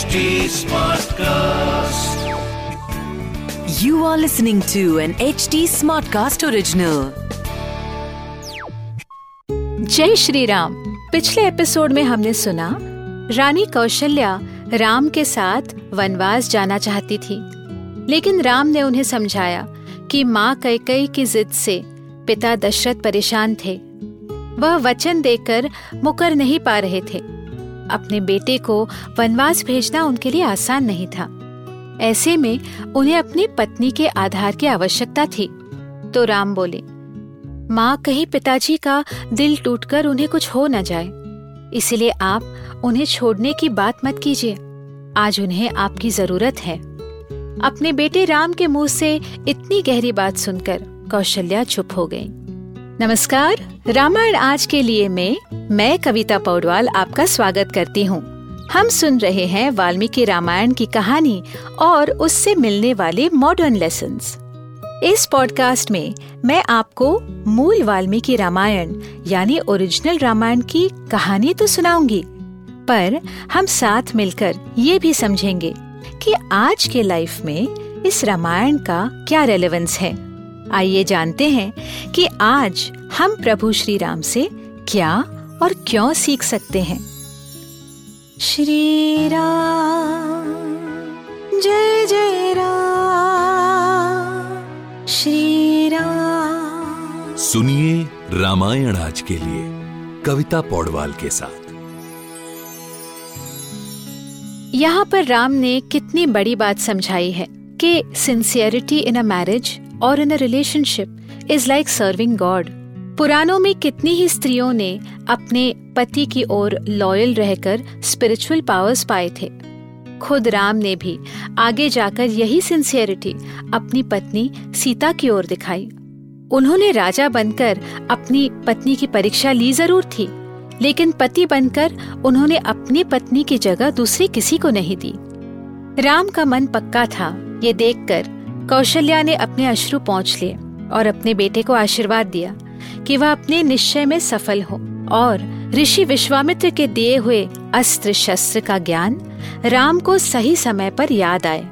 HD Smartcast. You are listening to an HD Smartcast original. जय श्री राम पिछले episode में हमने सुना, रानी कौशल्या राम के साथ वनवास जाना चाहती थी लेकिन राम ने उन्हें समझाया कि माँ कैकई की जिद से पिता दशरथ परेशान थे वह वचन देकर मुकर नहीं पा रहे थे अपने बेटे को वनवास भेजना उनके लिए आसान नहीं था। ऐसे में उन्हें अपनी पत्नी के आधार की आवश्यकता थी। तो राम बोले, माँ, कहीं पिताजी का दिल टूटकर उन्हें कुछ हो न जाए। इसलिए आप उन्हें छोड़ने की बात मत कीजिए। आज उन्हें आपकी ज़रूरत है। अपने बेटे राम के मुँह से इतनी गहरी बात सुनकर कौशल्या चुप हो गई। नमस्कार, रामायण आज के लिए में मैं कविता पौडवाल आपका स्वागत करती हूँ। हम सुन रहे हैं वाल्मीकि रामायण की कहानी और उससे मिलने वाले मॉडर्न लेसन इस पॉडकास्ट में मैं आपको मूल वाल्मीकि रामायण, यानी ओरिजिनल रामायण की कहानी तो सुनाऊँगी, पर हम साथ मिलकर ये भी समझेंगे कि आज के लाइफ में इस रामायण का क्या रेलेवेंस है। आइए जानते हैं कि आज हम प्रभु श्री राम से क्या और क्यों सीख सकते हैं। श्री राम जय जय राम। श्री राम सुनिए रामायण आज के लिए कविता पौडवाल के साथ। यहाँ पर राम ने कितनी बड़ी बात समझाई है कि सिंसियरिटी इन अ मैरिज और in a relationship is like serving God पुराणों में कितनी ही स्त्रियों ने अपने पति की ओर लॉयल रहकर स्पिरिचुअल पावर्स पाए थे। खुद राम ने भी आगे जाकर यही सिंसियरिटी अपनी पत्नी सीता की ओर दिखाई। उन्होंने राजा बनकर अपनी पत्नी की परीक्षा ली ज़रूर थी, लेकिन पति बनकर उन्होंने अपनी पत्नी की जगह दूसरी किसी को नहीं दी। राम का मन पक्का था, ये देखकर कौशल्या ने अपने अश्रु पहुँच लिए और अपने बेटे को आशीर्वाद दिया कि वह अपने निश्चय में सफल हो और ऋषि विश्वामित्र के दिए हुए अस्त्र शस्त्र का ज्ञान राम को सही समय पर याद आए।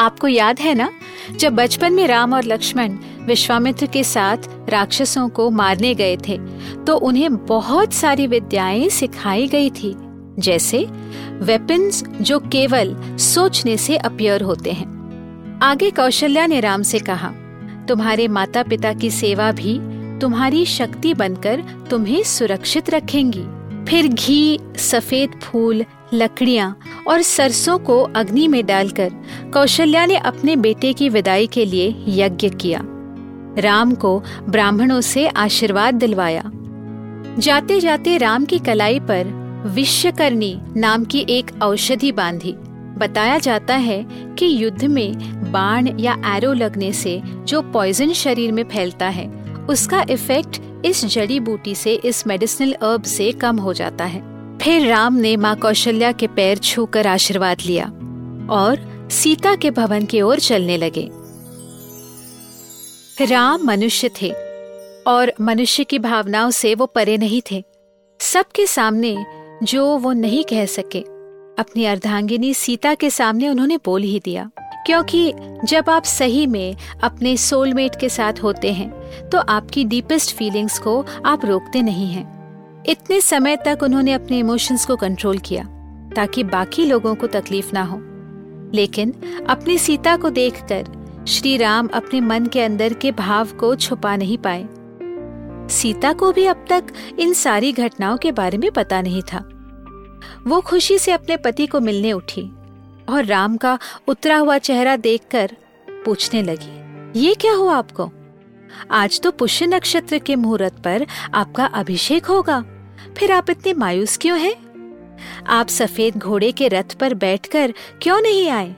आपको याद है ना, जब बचपन में राम और लक्ष्मण विश्वामित्र के साथ राक्षसों को मारने गए थे तो उन्हें बहुत सारी विद्याएँ सिखाई गई थी, जैसे वेपन्स जो केवल सोचने से अपियर होते हैं। आगे कौशल्या ने राम से कहा, तुम्हारे माता पिता की सेवा भी तुम्हारी शक्ति बनकर तुम्हें सुरक्षित रखेंगी। फिर घी, सफ़ेद फूल, लकड़ियाँ और सरसों को अग्नि में डालकर कौशल्या ने अपने बेटे की विदाई के लिए यज्ञ किया। राम को ब्राह्मणों से आशीर्वाद दिलवाया। जाते जाते राम की कलाई पर विश्वकर्णी नाम की एक औषधि बांधी। बताया जाता है कि युद्ध में बाण या एरो लगने से जो पॉइजन शरीर में फैलता है, उसका इफ़ेक्ट इस जड़ी बूटी से, इस मेडिसिनल अर्ब से कम हो जाता है। फिर राम ने माँ कौशल्या के पैर छूकर आशीर्वाद लिया और सीता के भवन की ओर चलने लगे। राम मनुष्य थे और मनुष्य की भावनाओं से वो परे नहीं थे। सबके सामने जो वो नहीं कह सके, अपनी अर्धांगिनी सीता के सामने उन्होंने बोल ही दिया। क्योंकि जब आप सही में अपने सोलमेट के साथ होते हैं तो आपकी डीपेस्ट फीलिंग्स को आप रोकते नहीं हैं। इतने समय तक उन्होंने अपने इमोशंस को कंट्रोल किया, ताकि बाकी लोगों को तकलीफ़ ना हो। लेकिन अपनी सीता को देखकर श्री राम अपने मन के अंदर के भाव को छुपा नहीं पाए। सीता को भी अब तक इन सारी घटनाओं के बारे में पता नहीं था। वो खुशी से अपने पति को मिलने उठी। और राम का उतरा हुआ चेहरा देखकर पूछने लगी, ये क्या हुआ आपको? आज तो पुष्य नक्षत्र के मुहूर्त पर आपका अभिषेक होगा। फिर आप इतने मायूस क्यों हैं? आप सफ़ेद घोड़े के रथ पर बैठकर क्यों नहीं आए?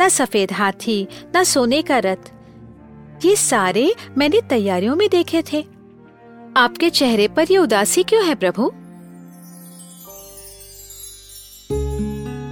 न सफ़ेद हाथी, न सोने का रथ। ये सारे मैंने तैयारियों में देखे थे। आपके चेहरे पर ये उदासी क्यों है, प्रभु?